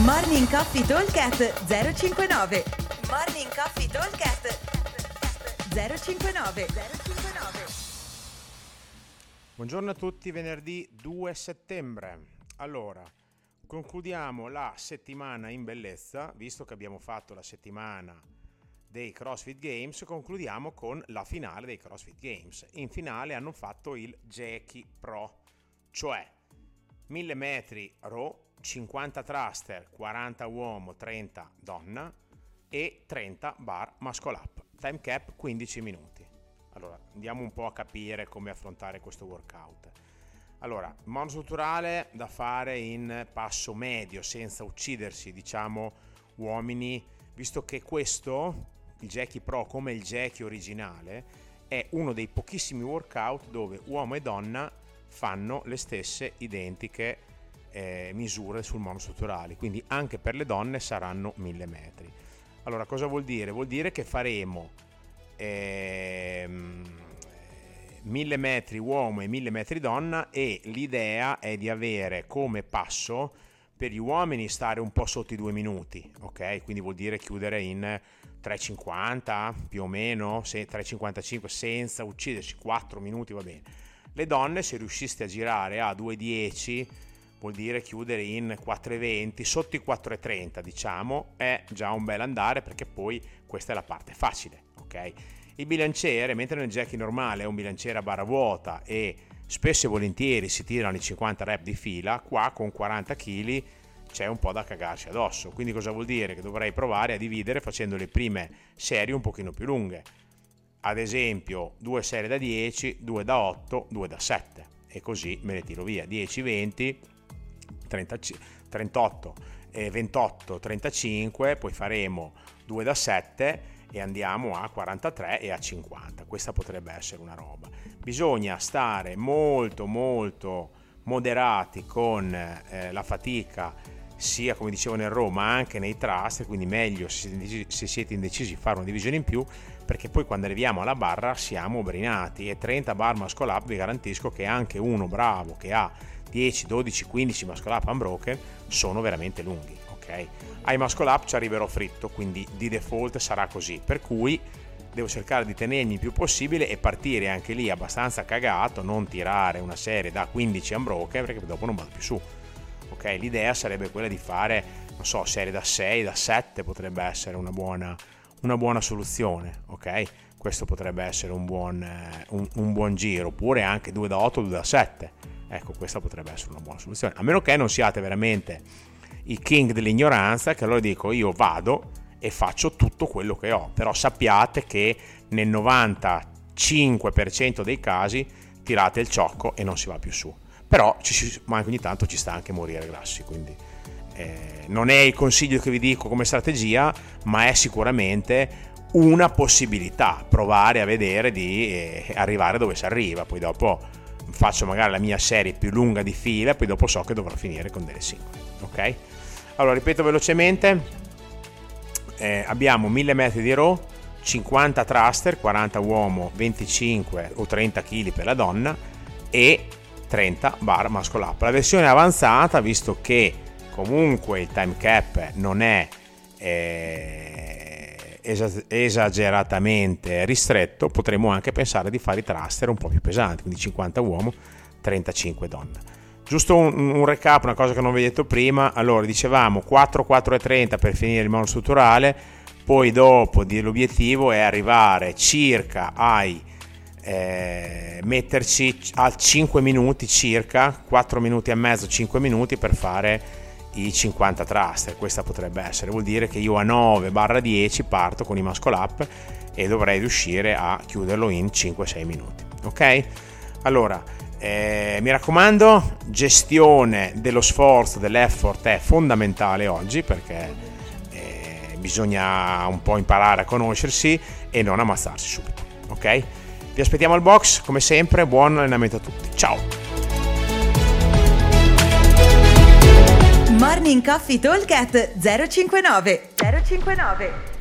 Morning Coffee Talkcast 059 Morning Coffee Talkcast 059 059 Buongiorno a tutti, venerdì 2 settembre. Allora, concludiamo la settimana in bellezza, visto che abbiamo fatto la settimana dei CrossFit Games, concludiamo con la finale dei CrossFit Games. In finale hanno fatto il Jackie Pro, cioè 1000 metri row 50 thruster, 40 uomo, 30 donna e 30 bar muscle up. Time cap 15 minuti. Allora, andiamo un po' a capire come affrontare questo workout. Allora, monostrutturale da fare in passo medio, senza uccidersi, diciamo, uomini, visto che questo, il Jackie Pro come il Jackie originale, è uno dei pochissimi workout dove uomo e donna fanno le stesse identiche eh, misure sul monostrutturali, quindi anche per le donne saranno 1000 metri. Allora, cosa vuol dire? Vuol dire che faremo ehm, 1000 metri uomo e 1000 metri donna e l'idea è di avere come passo per gli uomini stare un po' sotto i due minuti, ok? Quindi vuol dire chiudere in 3,50 più o meno, 3,55 senza ucciderci, 4 minuti va bene. Le donne se riusciste a girare a 2,10 vuol dire chiudere in 4,20, sotto i 4,30 diciamo, è già un bel andare perché poi questa è la parte facile, ok? Il bilanciere, mentre nel jackie normale è un bilanciere a barra vuota e spesso e volentieri si tirano i 50 rep di fila, qua con 40 kg c'è un po' da cagarsi addosso. Quindi cosa vuol dire? Che dovrei provare a dividere facendo le prime serie un pochino più lunghe. Ad esempio, due serie da 10, due da 8, due da 7 e così me le tiro via 10, 20, 30, 38, eh, 28, 35, poi faremo 2 da 7 e andiamo a 43 e a 50. Questa potrebbe essere una roba. Bisogna stare molto molto moderati con eh, la fatica sia come dicevo nel RAW ma anche nei trust quindi meglio se, siete indecisi fare una divisione in più perché poi quando arriviamo alla barra siamo obrinati e 30 bar muscle up vi garantisco che anche uno bravo che ha 10, 12, 15 muscle up unbroken sono veramente lunghi ok? Ai muscle up ci arriverò fritto quindi di default sarà così. Per cui devo cercare di tenermi il più possibile e partire anche lì abbastanza cagato non tirare una serie da 15 unbroken perché dopo non vado più su ok l'idea sarebbe quella di fare non so serie da 6 da 7 potrebbe essere una buona, una buona soluzione ok? Questo potrebbe essere un buon, eh, un, un buon giro oppure anche 2 da 8 2 da 7 ecco questa potrebbe essere una buona soluzione. A meno che non siate veramente i king dell'ignoranza che allora dico io vado e faccio tutto quello che ho. Però sappiate che nel 95% dei casi tirate il ciocco e non si va più su però ci, ma ogni tanto ci sta anche morire grassi, quindi eh, non è il consiglio che vi dico come strategia, ma è sicuramente una possibilità, provare a vedere di eh, arrivare dove si arriva, poi dopo faccio magari la mia serie più lunga di fila, poi dopo so che dovrò finire con delle singole, ok? Allora, ripeto velocemente, eh, abbiamo 1000 metri di row, 50 thruster, 40 uomo, 25 o 30 kg per la donna e 30 bar muscle up. La versione avanzata, visto che comunque il time cap non è eh, esageratamente ristretto, potremmo anche pensare di fare i thruster un po' più pesanti, quindi 50 uomo, 35 donna. Giusto un, un, recap, una cosa che non vi ho detto prima, allora dicevamo 4, 4 e 30 per finire il mono strutturale, poi dopo l'obiettivo è arrivare circa ai eh, metterci a 5 minuti circa, 4 minuti e mezzo, 5 minuti per fare i 50 thruster. Questa potrebbe essere, vuol dire che io a 9-10 parto con i muscle up e dovrei riuscire a chiuderlo in 5-6 minuti. Ok? Allora, eh, mi raccomando, gestione dello sforzo, dell'effort è fondamentale oggi perché eh, bisogna un po' imparare a conoscersi e non ammazzarsi subito. Ok? Vi aspettiamo al box, come sempre, buon allenamento a tutti. Ciao! Morning Coffee Talk 059 059